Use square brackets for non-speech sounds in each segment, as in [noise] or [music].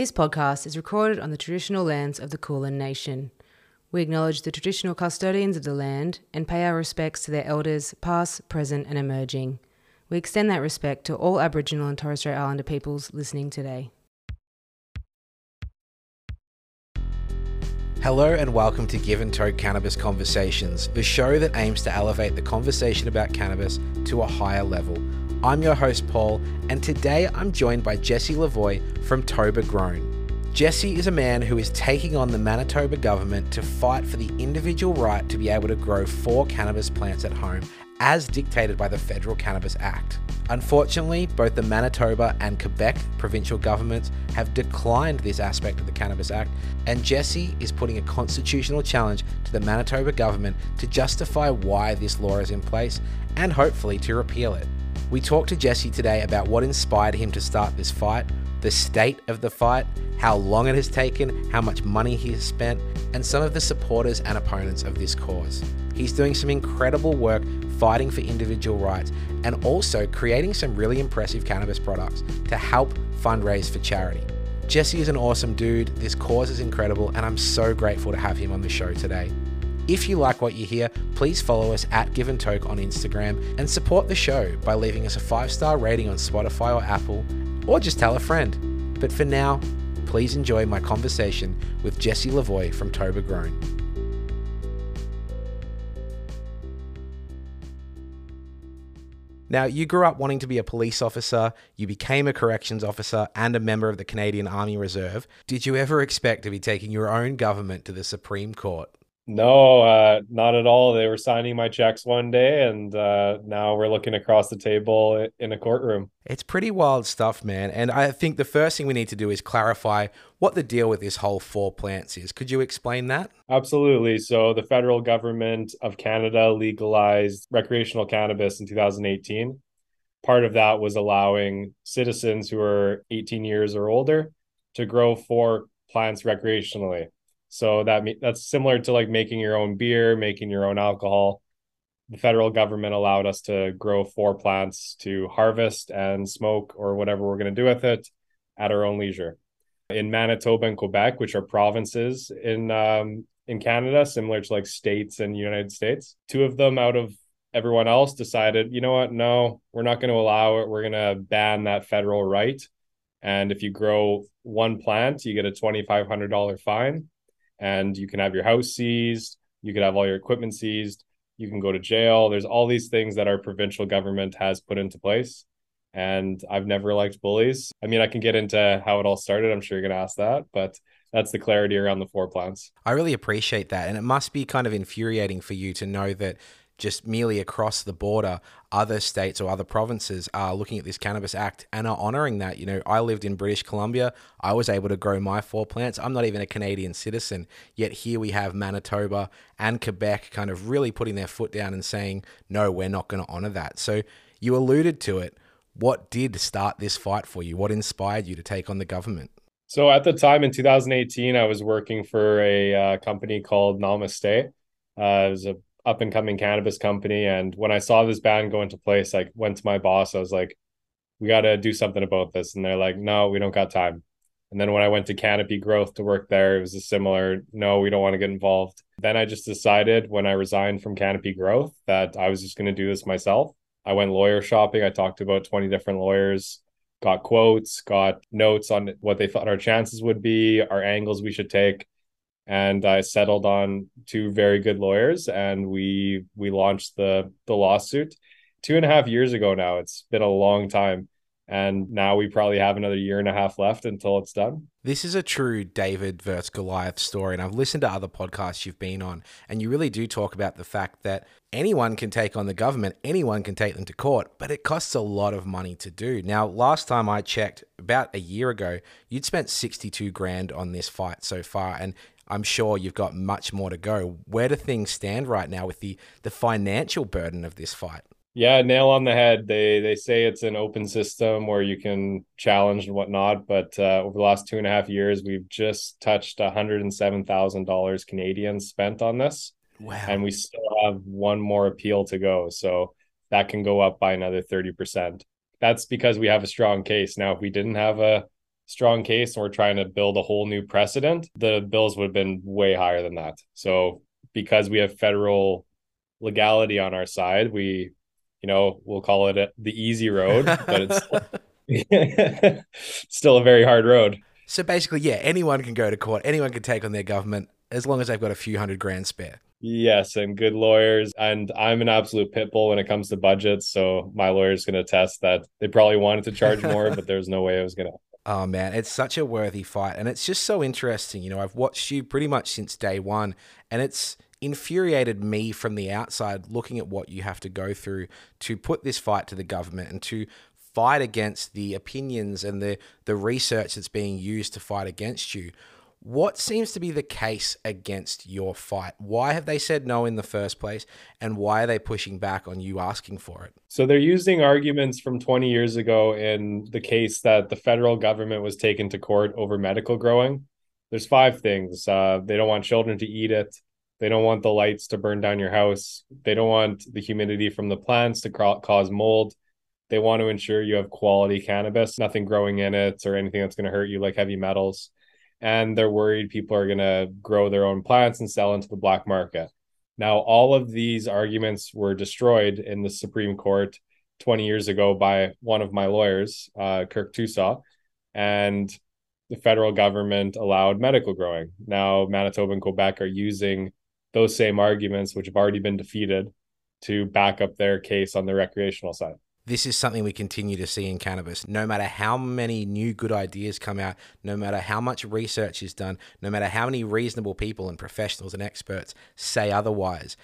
This podcast is recorded on the traditional lands of the Kulin Nation. We acknowledge the traditional custodians of the land and pay our respects to their elders, past, present, and emerging. We extend that respect to all Aboriginal and Torres Strait Islander peoples listening today. Hello and welcome to Give and Toke Cannabis Conversations, the show that aims to elevate the conversation about cannabis to a higher level. I'm your host, Paul, and today I'm joined by Jesse Lavoie from Toba Grown. Jesse is a man who is taking on the Manitoba government to fight for the individual right to be able to grow four cannabis plants at home as dictated by the Federal Cannabis Act. Unfortunately, both the Manitoba and Quebec provincial governments have declined this aspect of the Cannabis Act, and Jesse is putting a constitutional challenge to the Manitoba government to justify why this law is in place and hopefully to repeal it. We talked to Jesse today about what inspired him to start this fight, the state of the fight, how long it has taken, how much money he has spent, and some of the supporters and opponents of this cause. He's doing some incredible work fighting for individual rights and also creating some really impressive cannabis products to help fundraise for charity. Jesse is an awesome dude, this cause is incredible, and I'm so grateful to have him on the show today. If you like what you hear, please follow us at Give and Toke on Instagram and support the show by leaving us a five star rating on Spotify or Apple, or just tell a friend. But for now, please enjoy my conversation with Jesse Lavoie from Toba Grown. Now, you grew up wanting to be a police officer, you became a corrections officer, and a member of the Canadian Army Reserve. Did you ever expect to be taking your own government to the Supreme Court? No, uh, not at all. They were signing my checks one day, and uh, now we're looking across the table in a courtroom. It's pretty wild stuff, man. And I think the first thing we need to do is clarify what the deal with this whole four plants is. Could you explain that? Absolutely. So, the federal government of Canada legalized recreational cannabis in 2018. Part of that was allowing citizens who are 18 years or older to grow four plants recreationally. So that that's similar to like making your own beer, making your own alcohol. The federal government allowed us to grow four plants to harvest and smoke or whatever we're going to do with it at our own leisure. In Manitoba and Quebec, which are provinces in um, in Canada, similar to like states in United States, two of them out of everyone else decided, you know what? No, we're not going to allow it. We're going to ban that federal right. And if you grow one plant, you get a twenty five hundred dollar fine and you can have your house seized, you could have all your equipment seized, you can go to jail. There's all these things that our provincial government has put into place. And I've never liked bullies. I mean, I can get into how it all started. I'm sure you're going to ask that, but that's the clarity around the four plants. I really appreciate that. And it must be kind of infuriating for you to know that just merely across the border, other states or other provinces are looking at this Cannabis Act and are honouring that. You know, I lived in British Columbia. I was able to grow my four plants. I'm not even a Canadian citizen, yet here we have Manitoba and Quebec kind of really putting their foot down and saying, no, we're not going to honour that. So you alluded to it. What did start this fight for you? What inspired you to take on the government? So at the time in 2018, I was working for a uh, company called Namaste. Uh, it was a up and coming cannabis company. And when I saw this ban go into place, I went to my boss. I was like, we got to do something about this. And they're like, no, we don't got time. And then when I went to Canopy Growth to work there, it was a similar, no, we don't want to get involved. Then I just decided when I resigned from Canopy Growth that I was just going to do this myself. I went lawyer shopping. I talked to about 20 different lawyers, got quotes, got notes on what they thought our chances would be, our angles we should take and I settled on two very good lawyers, and we we launched the the lawsuit two and a half years ago. Now it's been a long time, and now we probably have another year and a half left until it's done. This is a true David versus Goliath story, and I've listened to other podcasts you've been on, and you really do talk about the fact that anyone can take on the government, anyone can take them to court, but it costs a lot of money to do. Now, last time I checked, about a year ago, you'd spent 62 grand on this fight so far, and I'm sure you've got much more to go. Where do things stand right now with the the financial burden of this fight? Yeah, nail on the head. They they say it's an open system where you can challenge and whatnot, but uh, over the last two and a half years, we've just touched one hundred and seven thousand dollars Canadian spent on this. Wow! And we still have one more appeal to go, so that can go up by another thirty percent. That's because we have a strong case. Now, if we didn't have a strong case and we're trying to build a whole new precedent, the bills would have been way higher than that. So because we have federal legality on our side, we, you know, we'll call it a, the easy road, but it's [laughs] [laughs] still a very hard road. So basically, yeah, anyone can go to court, anyone can take on their government as long as they've got a few hundred grand spare. Yes, and good lawyers. And I'm an absolute pit bull when it comes to budgets. So my lawyer's going to test that they probably wanted to charge more, [laughs] but there's no way I was going to. Oh man, it's such a worthy fight, and it's just so interesting. You know, I've watched you pretty much since day one, and it's infuriated me from the outside looking at what you have to go through to put this fight to the government and to fight against the opinions and the the research that's being used to fight against you. What seems to be the case against your fight? Why have they said no in the first place? And why are they pushing back on you asking for it? So they're using arguments from 20 years ago in the case that the federal government was taken to court over medical growing. There's five things. Uh, they don't want children to eat it. They don't want the lights to burn down your house. They don't want the humidity from the plants to cause mold. They want to ensure you have quality cannabis, nothing growing in it or anything that's going to hurt you, like heavy metals and they're worried people are going to grow their own plants and sell into the black market. Now, all of these arguments were destroyed in the Supreme Court 20 years ago by one of my lawyers, uh, Kirk Tousaw, and the federal government allowed medical growing. Now, Manitoba and Quebec are using those same arguments, which have already been defeated, to back up their case on the recreational side this is something we continue to see in cannabis. No matter how many new good ideas come out, no matter how much research is done, no matter how many reasonable people and professionals and experts say otherwise,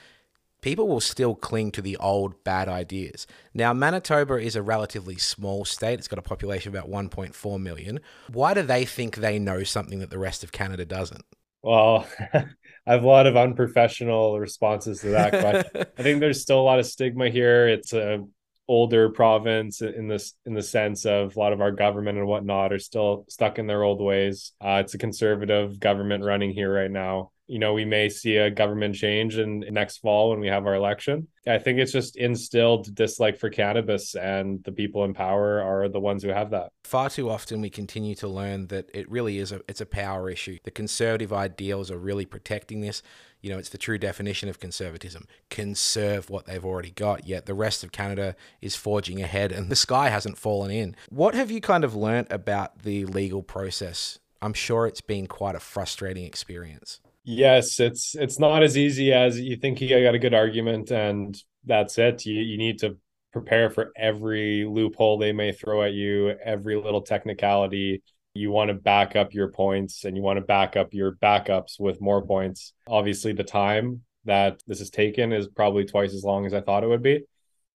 people will still cling to the old bad ideas. Now, Manitoba is a relatively small state. It's got a population of about 1.4 million. Why do they think they know something that the rest of Canada doesn't? Well, [laughs] I have a lot of unprofessional responses to that question. [laughs] I think there's still a lot of stigma here. It's a older province in this in the sense of a lot of our government and whatnot are still stuck in their old ways. Uh, it's a conservative government running here right now. You know, we may see a government change in, in next fall when we have our election. I think it's just instilled dislike for cannabis, and the people in power are the ones who have that. Far too often, we continue to learn that it really is a it's a power issue. The conservative ideals are really protecting this you know, it's the true definition of conservatism. Conserve what they've already got, yet the rest of Canada is forging ahead and the sky hasn't fallen in. What have you kind of learnt about the legal process? I'm sure it's been quite a frustrating experience. Yes, it's it's not as easy as you think you got a good argument and that's it. You you need to prepare for every loophole they may throw at you, every little technicality you want to back up your points and you want to back up your backups with more points. Obviously, the time that this is taken is probably twice as long as I thought it would be.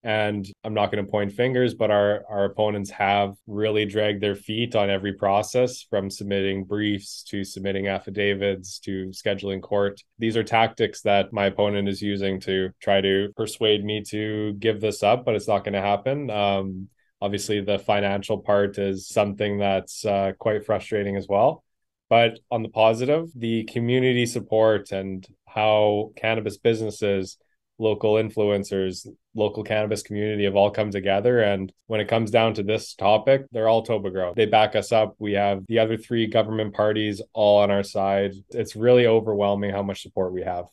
And I'm not going to point fingers, but our, our opponents have really dragged their feet on every process from submitting briefs to submitting affidavits to scheduling court. These are tactics that my opponent is using to try to persuade me to give this up, but it's not going to happen. Um, Obviously, the financial part is something that's uh, quite frustrating as well. But on the positive, the community support and how cannabis businesses, local influencers, local cannabis community have all come together. And when it comes down to this topic, they're all Toba Grown. They back us up. We have the other three government parties all on our side. It's really overwhelming how much support we have.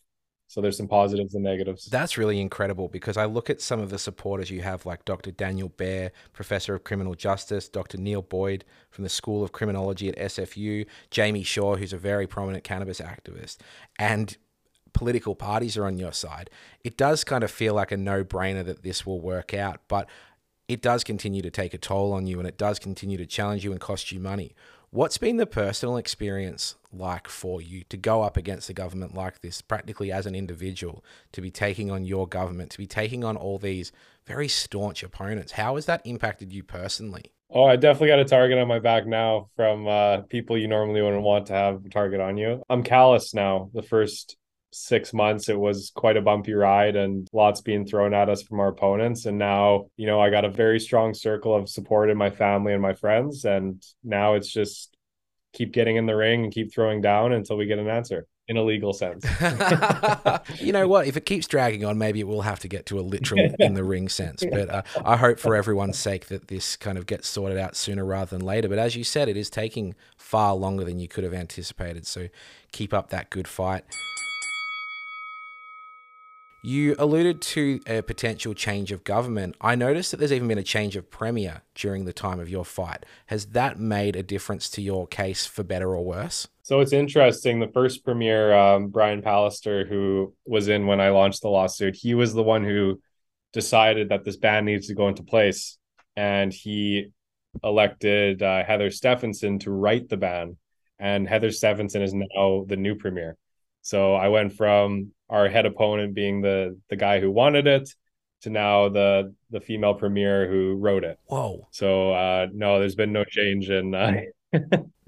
So there's some positives and negatives. That's really incredible because I look at some of the supporters you have, like Dr. Daniel Baer, Professor of Criminal Justice, Dr. Neil Boyd from the School of Criminology at SFU, Jamie Shaw, who's a very prominent cannabis activist, and political parties are on your side. It does kind of feel like a no brainer that this will work out, but it does continue to take a toll on you and it does continue to challenge you and cost you money. What's been the personal experience like for you to go up against a government like this, practically as an individual, to be taking on your government, to be taking on all these very staunch opponents? How has that impacted you personally? Oh, I definitely got a target on my back now from uh, people you normally wouldn't want to have a target on you. I'm callous now. The first six months it was quite a bumpy ride and lots being thrown at us from our opponents and now you know i got a very strong circle of support in my family and my friends and now it's just keep getting in the ring and keep throwing down until we get an answer in a legal sense. [laughs] [laughs] you know what? If it keeps dragging on, maybe it will have to get to a literal [laughs] in the ring sense. But uh, I hope for everyone's sake that this kind of gets sorted out sooner rather than later. But as you said, it is taking far longer than you could have anticipated. So keep up that good fight. You alluded to a potential change of government. I noticed that there's even been a change of premier during the time of your fight. Has that made a difference to your case for better or worse? So it's interesting. The first premier, um, Brian Pallister, who was in when I launched the lawsuit, he was the one who decided that this ban needs to go into place. And he elected uh, Heather Stefanson to write the ban. And Heather Stefanson is now the new premier. So I went from our head opponent being the the guy who wanted it to now the the female premier who wrote it. Whoa! So uh, no, there's been no change in. Uh, [laughs]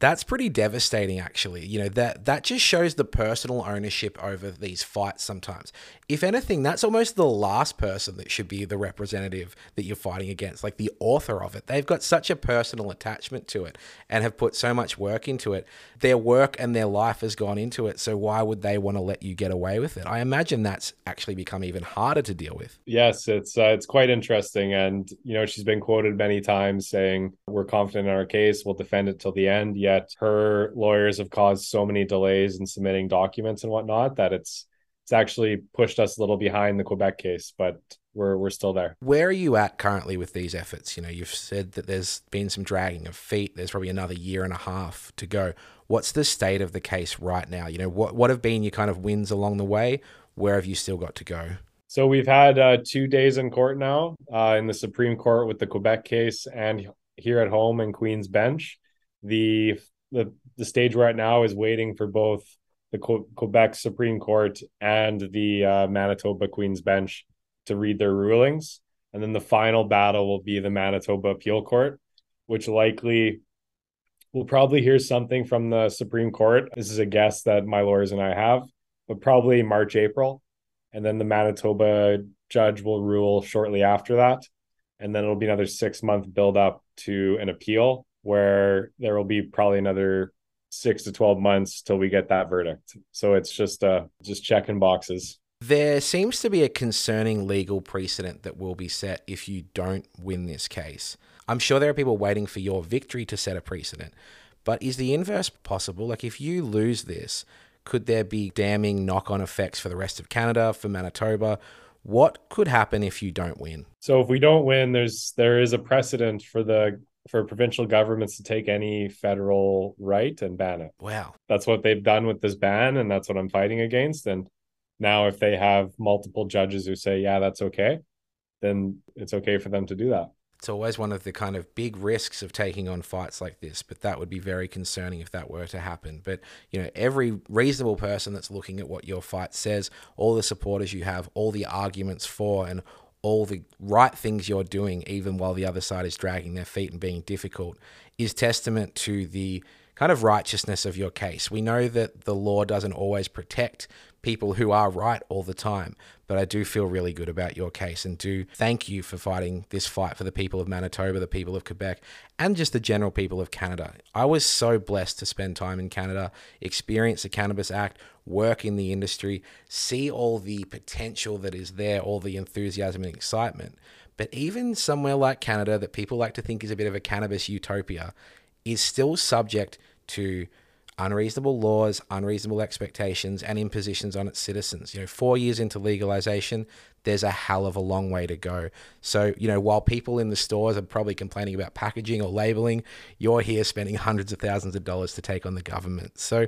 That's pretty devastating, actually. You know that that just shows the personal ownership over these fights. Sometimes, if anything, that's almost the last person that should be the representative that you're fighting against, like the author of it. They've got such a personal attachment to it and have put so much work into it. Their work and their life has gone into it. So why would they want to let you get away with it? I imagine that's actually become even harder to deal with. Yes, it's uh, it's quite interesting, and you know she's been quoted many times saying, "We're confident in our case. We'll defend it till the end." Yet her lawyers have caused so many delays in submitting documents and whatnot that it's it's actually pushed us a little behind the Quebec case, but we're we're still there. Where are you at currently with these efforts? You know, you've said that there's been some dragging of feet. There's probably another year and a half to go. What's the state of the case right now? You know, what what have been your kind of wins along the way? Where have you still got to go? So we've had uh, two days in court now, uh, in the Supreme Court with the Quebec case, and here at home in Queens Bench. The the the stage we're at now is waiting for both the Quebec Supreme Court and the uh, Manitoba Queen's Bench to read their rulings. And then the final battle will be the Manitoba Appeal Court, which likely will probably hear something from the Supreme Court. This is a guess that my lawyers and I have, but probably March, April. And then the Manitoba judge will rule shortly after that. And then it'll be another six month build up to an appeal where there will be probably another six to 12 months till we get that verdict. So it's just uh just checking boxes. There seems to be a concerning legal precedent that will be set if you don't win this case. I'm sure there are people waiting for your victory to set a precedent, but is the inverse possible? Like, if you lose this, could there be damning knock on effects for the rest of Canada, for Manitoba? What could happen if you don't win? So if we don't win, there's there is a precedent for the for provincial governments to take any federal right and ban it. Wow. That's what they've done with this ban, and that's what I'm fighting against. And now, if they have multiple judges who say, yeah, that's okay, then it's okay for them to do that. It's always one of the kind of big risks of taking on fights like this, but that would be very concerning if that were to happen. But, you know, every reasonable person that's looking at what your fight says, all the supporters you have, all the arguments for, and all the right things you're doing, even while the other side is dragging their feet and being difficult, is testament to the kind of righteousness of your case. We know that the law doesn't always protect people who are right all the time, but I do feel really good about your case and do thank you for fighting this fight for the people of Manitoba, the people of Quebec, and just the general people of Canada. I was so blessed to spend time in Canada, experience the Cannabis Act, work in the industry, see all the potential that is there, all the enthusiasm and excitement. But even somewhere like Canada, that people like to think is a bit of a cannabis utopia, is still subject to unreasonable laws, unreasonable expectations, and impositions on its citizens. You know, four years into legalization, there's a hell of a long way to go. So, you know, while people in the stores are probably complaining about packaging or labeling, you're here spending hundreds of thousands of dollars to take on the government. So,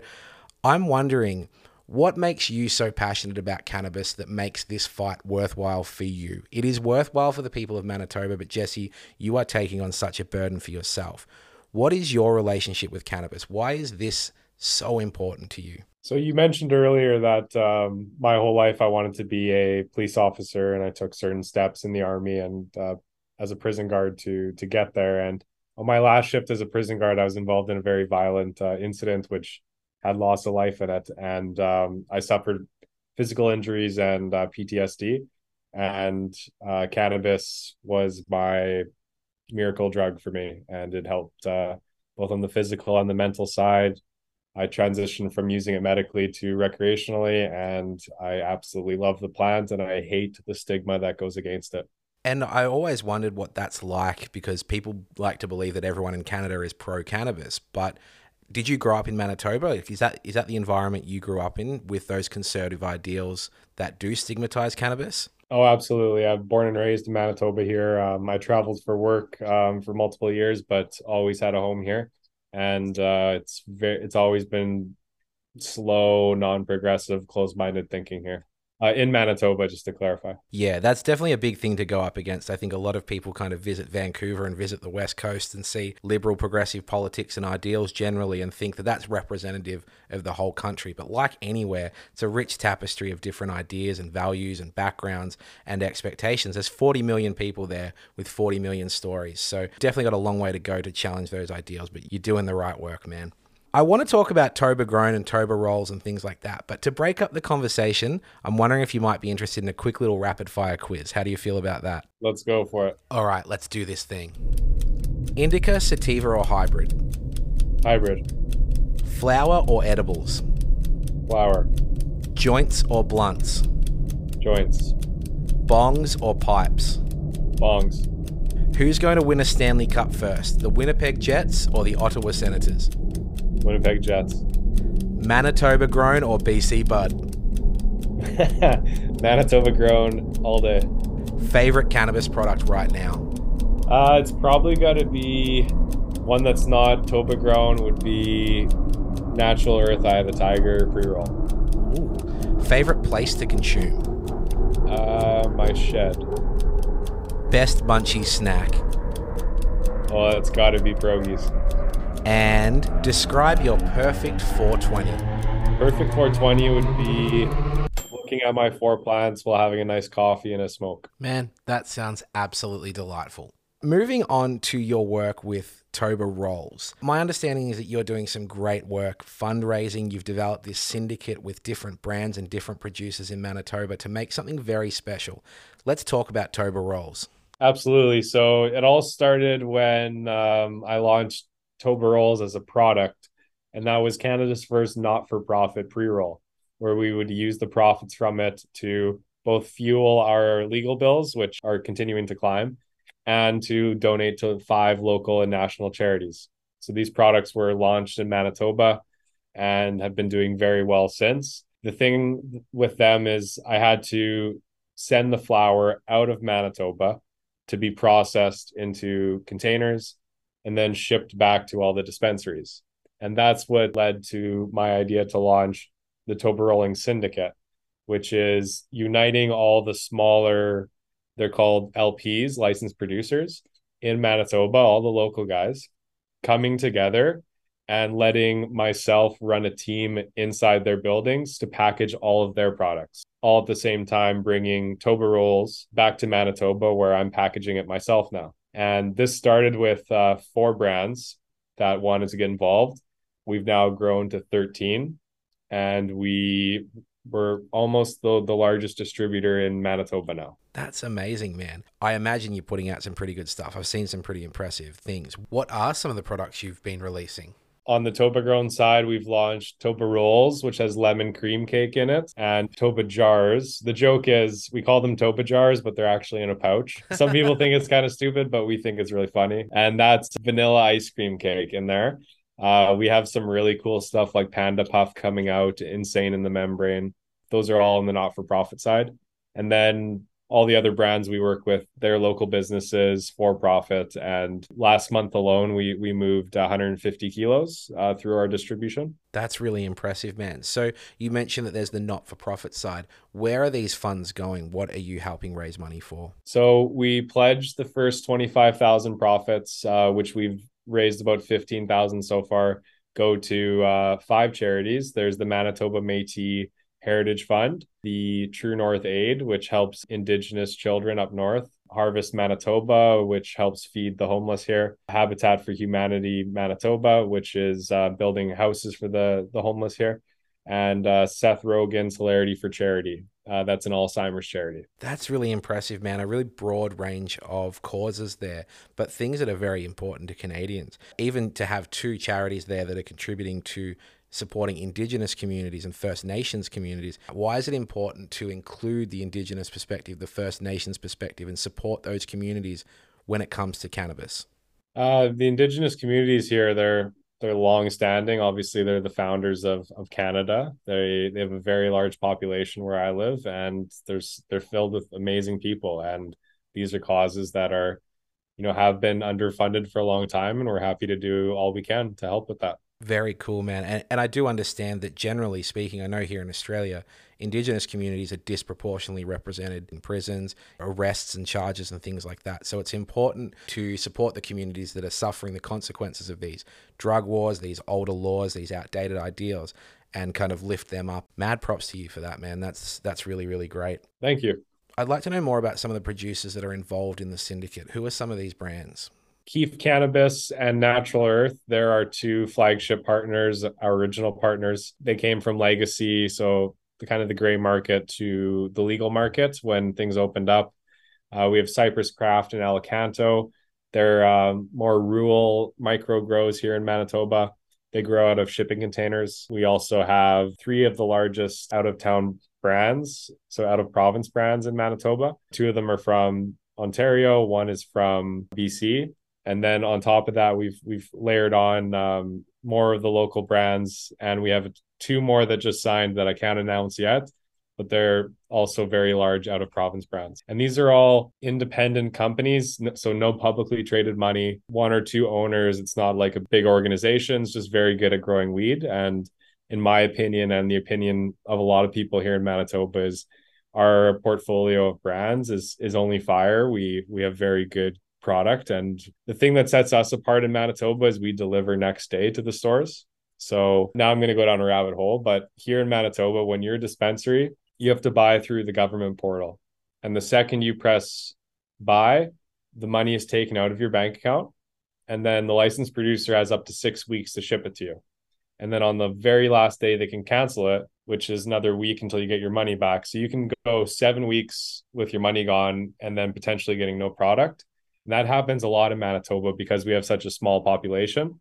I'm wondering what makes you so passionate about cannabis that makes this fight worthwhile for you? It is worthwhile for the people of Manitoba, but Jesse, you are taking on such a burden for yourself. What is your relationship with cannabis? Why is this so important to you? So you mentioned earlier that um, my whole life I wanted to be a police officer, and I took certain steps in the army and uh, as a prison guard to to get there. And on my last shift as a prison guard, I was involved in a very violent uh, incident, which had lost a life in it, and um, I suffered physical injuries and uh, PTSD. And uh, cannabis was my miracle drug for me, and it helped uh, both on the physical and the mental side I transitioned from using it medically to recreationally, and I absolutely love the plant and I hate the stigma that goes against it. And I always wondered what that's like because people like to believe that everyone in Canada is pro cannabis. But did you grow up in Manitoba? Is that is that the environment you grew up in with those conservative ideals that do stigmatize cannabis? Oh, absolutely. I'm born and raised in Manitoba here. Um, I traveled for work um, for multiple years, but always had a home here. And uh, it's very, it's always been slow, non-progressive, closed-minded thinking here uh, in Manitoba, just to clarify. Yeah, that's definitely a big thing to go up against. I think a lot of people kind of visit Vancouver and visit the West Coast and see liberal progressive politics and ideals generally and think that that's representative of the whole country. But like anywhere, it's a rich tapestry of different ideas and values and backgrounds and expectations. There's 40 million people there with 40 million stories. So definitely got a long way to go to challenge those ideals, but you're doing the right work, man. I want to talk about Toba grown and Toba rolls and things like that. But to break up the conversation, I'm wondering if you might be interested in a quick little rapid fire quiz. How do you feel about that? Let's go for it. All right, let's do this thing. Indica, sativa, or hybrid? Hybrid. Flower or edibles? Flower. Joints or blunts? Joints. Bongs or pipes? Bongs. Who's going to win a Stanley Cup first, the Winnipeg Jets or the Ottawa Senators? Winnipeg Jets. Manitoba grown or BC bud? [laughs] Manitoba grown all day. Favorite cannabis product right now? Uh, it's probably got to be one that's not Toba grown would be Natural Earth Eye of the Tiger pre roll. Favorite place to consume? Uh, my shed. Best munchie snack? Oh, it's got to be Pierogies. And describe your perfect 420. Perfect 420 would be looking at my four plants while having a nice coffee and a smoke. Man, that sounds absolutely delightful. Moving on to your work with Toba Rolls. My understanding is that you're doing some great work fundraising. You've developed this syndicate with different brands and different producers in Manitoba to make something very special. Let's talk about Toba Rolls. Absolutely. So it all started when um, I launched Toba as a product, and that was Canada's first not-for-profit pre-roll, where we would use the profits from it to both fuel our legal bills, which are continuing to climb, and to donate to five local and national charities. So these products were launched in Manitoba and have been doing very well since. The thing with them is I had to send the flower out of Manitoba to be processed into containers and then shipped back to all the dispensaries. And that's what led to my idea to launch the Toba Rolling Syndicate, which is uniting all the smaller, they're called LPs, licensed producers in Manitoba, all the local guys coming together and letting myself run a team inside their buildings to package all of their products, all at the same time bringing Toba rolls back to Manitoba, where I'm packaging it myself now. And this started with uh, four brands that wanted to get involved. We've now grown to 13, and we were almost the, the largest distributor in Manitoba now. That's amazing, man. I imagine you're putting out some pretty good stuff. I've seen some pretty impressive things. What are some of the products you've been releasing? On the Toba grown side, we've launched Toba Rolls, which has lemon cream cake in it, and Toba Jars. The joke is we call them Toba Jars, but they're actually in a pouch. Some [laughs] people think it's kind of stupid, but we think it's really funny. And that's vanilla ice cream cake in there. Uh, we have some really cool stuff like Panda Puff coming out, Insane in the Membrane. Those are all in the not for profit side. And then all the other brands we work with, they're local businesses for profit. And last month alone, we we moved 150 kilos uh, through our distribution. That's really impressive, man. So you mentioned that there's the not for profit side. Where are these funds going? What are you helping raise money for? So we pledged the first 25,000 profits, uh, which we've raised about 15,000 so far. Go to uh, five charities. There's the Manitoba Métis Heritage Fund, the True North Aid, which helps Indigenous children up north, Harvest Manitoba, which helps feed the homeless here, Habitat for Humanity Manitoba, which is uh, building houses for the, the homeless here, and uh, Seth Rogen's Hilarity for Charity. Uh, that's an Alzheimer's charity. That's really impressive, man. A really broad range of causes there, but things that are very important to Canadians. Even to have two charities there that are contributing to supporting Indigenous communities and First Nations communities. Why is it important to include the Indigenous perspective, the First Nations perspective, and support those communities when it comes to cannabis? Uh, the Indigenous communities here, they're they're long standing. Obviously, they're the founders of of Canada. They they have a very large population where I live, and there's they're filled with amazing people. And these are causes that are, you know, have been underfunded for a long time, and we're happy to do all we can to help with that. Very cool, man. And, and I do understand that generally speaking, I know here in Australia, Indigenous communities are disproportionately represented in prisons, arrests, and charges, and things like that. So it's important to support the communities that are suffering the consequences of these drug wars, these older laws, these outdated ideals, and kind of lift them up. Mad props to you for that, man. That's that's really really great. Thank you. I'd like to know more about some of the producers that are involved in the syndicate. Who are some of these brands? Keef Cannabis and Natural Earth, there are two flagship partners, our original partners. They came from Legacy, so the kind of the gray market to the legal market when things opened up. Uh, we have Cypress Craft and Alicanto. They're um, more rural micro grows here in Manitoba. They grow out of shipping containers. We also have three of the largest out of town brands, so out of province brands in Manitoba. Two of them are from Ontario, one is from BC and then on top of that we've we've layered on um, more of the local brands and we have two more that just signed that i can't announce yet but they're also very large out of province brands. And these are all independent companies so no publicly traded money one or two owners. It's not like a big organization. It's just very good at growing weed. And in my opinion and the opinion of a lot of people here in manitoba is our portfolio of brands is is only fire. We we have very good product. And the thing that sets us apart in Manitoba is we deliver next day to the stores. So now I'm going to go down a rabbit hole, but here in Manitoba, when you're a dispensary, you have to buy through the government portal. And the second you press buy, the money is taken out of your bank account. And then the licensed producer has up to six weeks to ship it to you. And then on the very last day, they can cancel it, which is another week until you get your money back. So you can go seven weeks with your money gone and then potentially getting no product. That happens a lot in Manitoba because we have such a small population.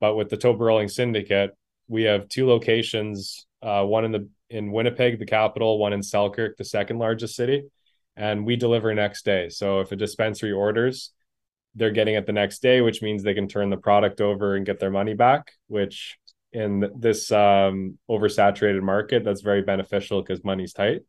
But with the Rolling Syndicate, we have two locations, uh, one in the in Winnipeg, the capital, one in Selkirk, the second largest city, and we deliver next day. So if a dispensary orders, they're getting it the next day, which means they can turn the product over and get their money back, which in this um, oversaturated market, that's very beneficial because money's tight.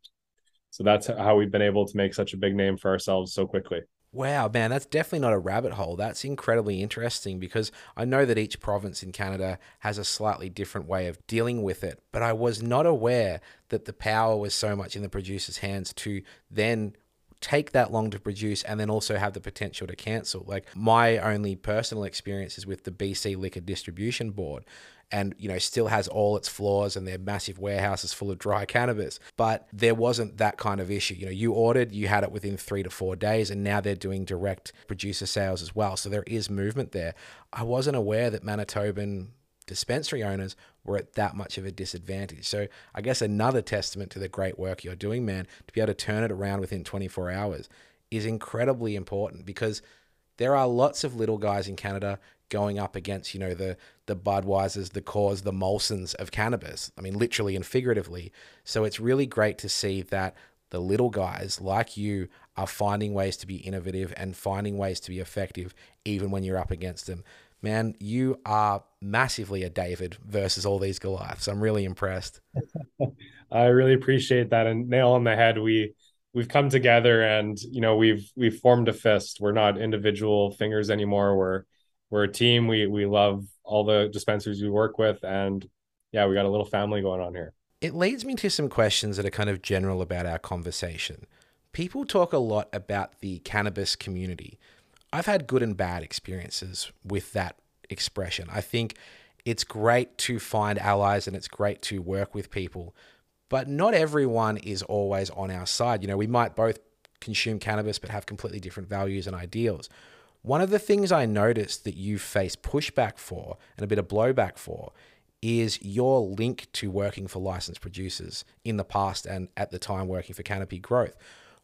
So that's how we've been able to make such a big name for ourselves so quickly. Wow, man, that's definitely not a rabbit hole. That's incredibly interesting because I know that each province in Canada has a slightly different way of dealing with it, but I was not aware that the power was so much in the producer's hands to then take that long to produce and then also have the potential to cancel. Like my only personal experience is with the BC Liquor Distribution Board and you know still has all its flaws and their massive warehouses full of dry cannabis. But there wasn't that kind of issue. You know you ordered you had it within 3 to 4 days and now they're doing direct producer sales as well. So there is movement there. I wasn't aware that manitoban dispensary owners were at that much of a disadvantage. So I guess another testament to the great work you're doing, man, to be able to turn it around within 24 hours is incredibly important because there are lots of little guys in Canada going up against, you know, the the Budweisers, the Coors, the Molsons of cannabis. I mean, literally and figuratively. So it's really great to see that the little guys like you are finding ways to be innovative and finding ways to be effective, even when you're up against them. Man, you are massively a David versus all these Goliaths. I'm really impressed. [laughs] I really appreciate that and nail on the head. We we've come together and you know we've we've formed a fist. We're not individual fingers anymore. We're we're a team. We we love all the dispensaries we work with, and yeah, we got a little family going on here. It leads me to some questions that are kind of general about our conversation. People talk a lot about the cannabis community. I've had good and bad experiences with that expression. I think it's great to find allies and it's great to work with people, but not everyone is always on our side. You know, we might both consume cannabis but have completely different values and ideals. One of the things I noticed that you face pushback for and a bit of blowback for is your link to working for licensed producers in the past and at the time working for Canopy Growth.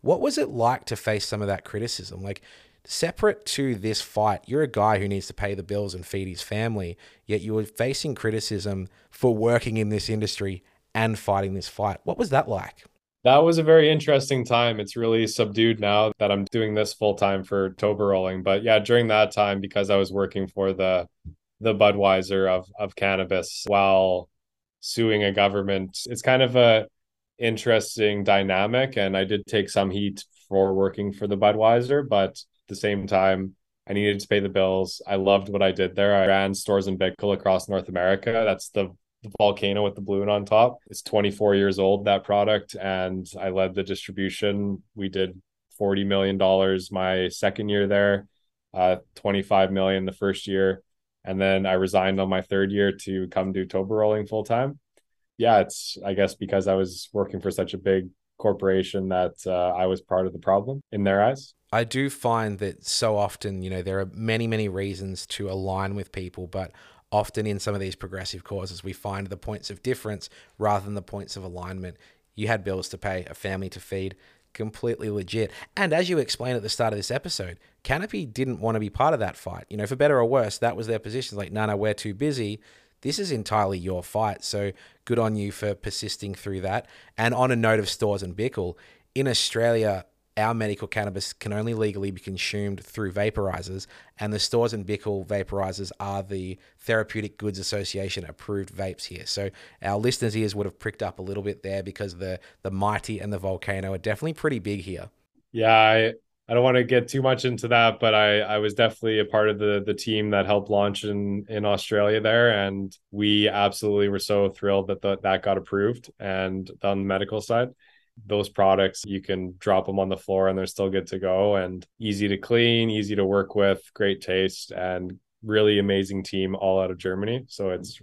What was it like to face some of that criticism? Like, Separate to this fight, you're a guy who needs to pay the bills and feed his family, yet you were facing criticism for working in this industry and fighting this fight. What was that like? That was a very interesting time. It's really subdued now that I'm doing this full time for Toba rolling. But yeah, during that time, because I was working for the the Budweiser of of cannabis while suing a government, it's kind of a interesting dynamic. And I did take some heat for working for the Budweiser, but at the same time, I needed to pay the bills. I loved what I did there. I ran Storz and Bickel across North America. That's the the volcano with the balloon on top. It's 24 years old, that product. And I led the distribution. We did $40 million my second year there, uh, 25 million the first year. And then I resigned on my third year to come do Toba rolling full time. Yeah, it's, I guess, because I was working for such a big corporation that uh, I was part of the problem in their eyes. I do find that so often, you know, there are many, many reasons to align with people, but often in some of these progressive causes, we find the points of difference rather than the points of alignment. You had bills to pay, a family to feed, completely legit. And as you explained at the start of this episode, Canopy didn't want to be part of that fight. You know, for better or worse, that was their position. Like, no, no, we're too busy. This is entirely your fight. So good on you for persisting through that. And on a note of Storz and Bickel, in Australia, our medical cannabis can only legally be consumed through vaporizers, and the Storz and Bickel vaporizers are the Therapeutic Goods Association approved vapes here. So our listeners' ears would have pricked up a little bit there because the the Mighty and the Volcano are definitely pretty big here. Yeah, I I don't want to get too much into that, but I I was definitely a part of the the team that helped launch in in Australia there, and we absolutely were so thrilled that the, that got approved and on the medical side those products you can drop them on the floor and they're still good to go and easy to clean easy to work with great taste and really amazing team all out of germany so it's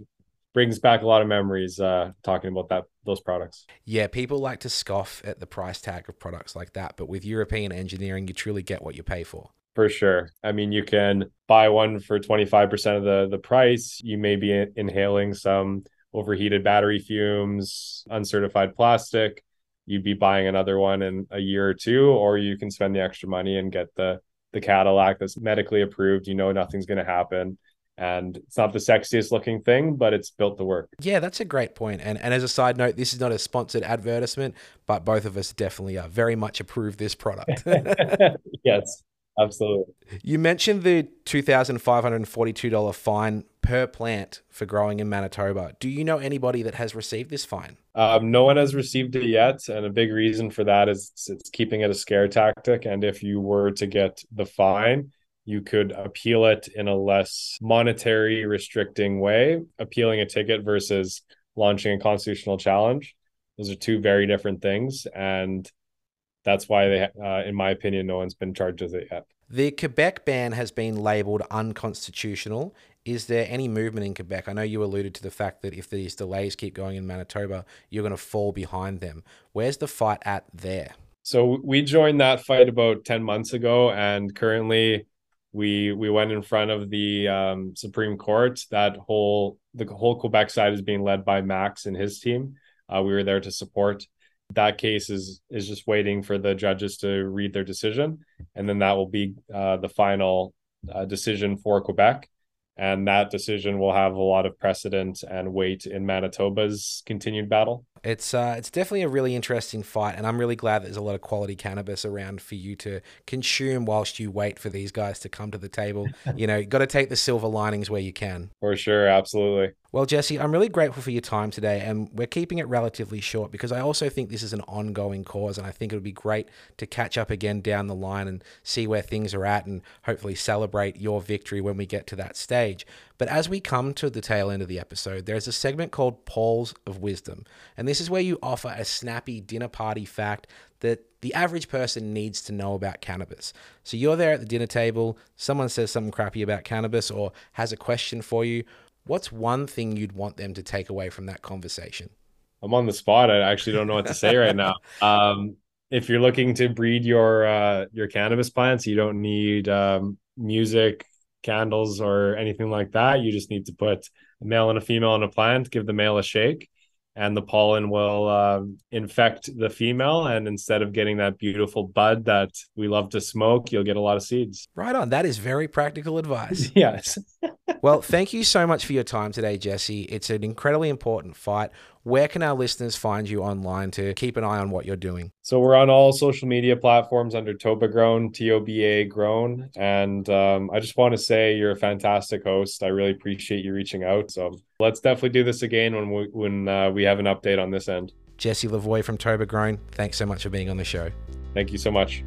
brings back a lot of memories uh, talking about that those products yeah people like to scoff at the price tag of products like that but with european engineering you truly get what you pay for for sure. I mean, you can buy one for 25% of the, the price. You may be inhaling some overheated battery fumes, uncertified plastic you'd be buying another one in a year or two, or you can spend the extra money and get the the Cadillac that's medically approved. You know nothing's going to happen. And it's not the sexiest looking thing, but it's built to work. Yeah, that's a great point. And and as a side note, this is not a sponsored advertisement, but both of us definitely are very much approve this product. [laughs] [laughs] yes. Absolutely. You mentioned the $2,542 fine per plant for growing in Manitoba. Do you know anybody that has received this fine? Um, no one has received it yet. And a big reason for that is it's, keeping it a scare tactic. And if you were to get the fine, you could appeal it in a less monetary restricting way, appealing a ticket versus launching a constitutional challenge. Those are two very different things. And that's why they, uh, in my opinion, no one's been charged with it yet. The Quebec ban has been labelled unconstitutional. Is there any movement in Quebec? I know you alluded to the fact that if these delays keep going in Manitoba, you're going to fall behind them. Where's the fight at there? So we joined that fight about 10 months ago, and currently we we went in front of the um, Supreme Court. That whole the whole Quebec side is being led by Max and his team. Uh, we were there to support that case is is just waiting for the judges to read their decision, and then that will be uh, the final uh, decision for Quebec. And that decision will have a lot of precedent and weight in Manitoba's continued battle. It's uh, it's definitely a really interesting fight, and I'm really glad that there's a lot of quality cannabis around for you to consume whilst you wait for these guys to come to the table. [laughs] you know, got to take the silver linings where you can. For sure, absolutely. Well, Jesse, I'm really grateful for your time today, and we're keeping it relatively short because I also think this is an ongoing cause, and I think it would be great to catch up again down the line and see where things are at, and hopefully celebrate your victory when we get to that stage. But as we come to the tail end of the episode, there's a segment called Polls of Wisdom, and this is where you offer a snappy dinner party fact that the average person needs to know about cannabis. So you're there at the dinner table, someone says something crappy about cannabis or has a question for you what's one thing you'd want them to take away from that conversation? I'm on the spot. I actually don't know what to say right now. [laughs] Um, if you're looking to breed your uh, your cannabis plants, you don't need um, music, candles, or anything like that. You just need to put a male and a female in a plant, give the male a shake, and the pollen will uh, infect the female. And instead of getting that beautiful bud that we love to smoke, you'll get a lot of seeds. Right on. That is very practical advice. [laughs] yes. Well, thank you so much for your time today, Jesse. It's an incredibly important fight. Where can our listeners find you online to keep an eye on what you're doing? So we're on all social media platforms under Toba Grown, T O B A Grown, and um, I just want to say you're a fantastic host. I really appreciate you reaching out. So let's definitely do this again when we when uh, we have an update on this end. Jesse Lavoie from Toba Grown, thanks so much for being on the show. Thank you so much.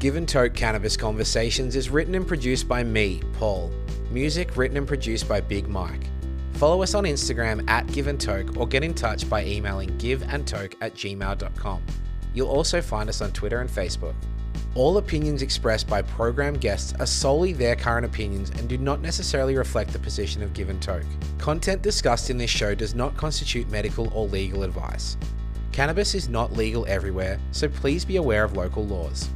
Give and Toke Cannabis Conversations is written and produced by me, Paul. Music written and produced by Big Mike. Follow us on Instagram at Give and Toke or get in touch by emailing giveandtoke at gmail.com. You'll also find us on Twitter and Facebook. All opinions expressed by program guests are solely their current opinions and do not necessarily reflect the position of Give and Toke. Content discussed in this show does not constitute medical or legal advice. Cannabis is not legal everywhere, so please be aware of local laws.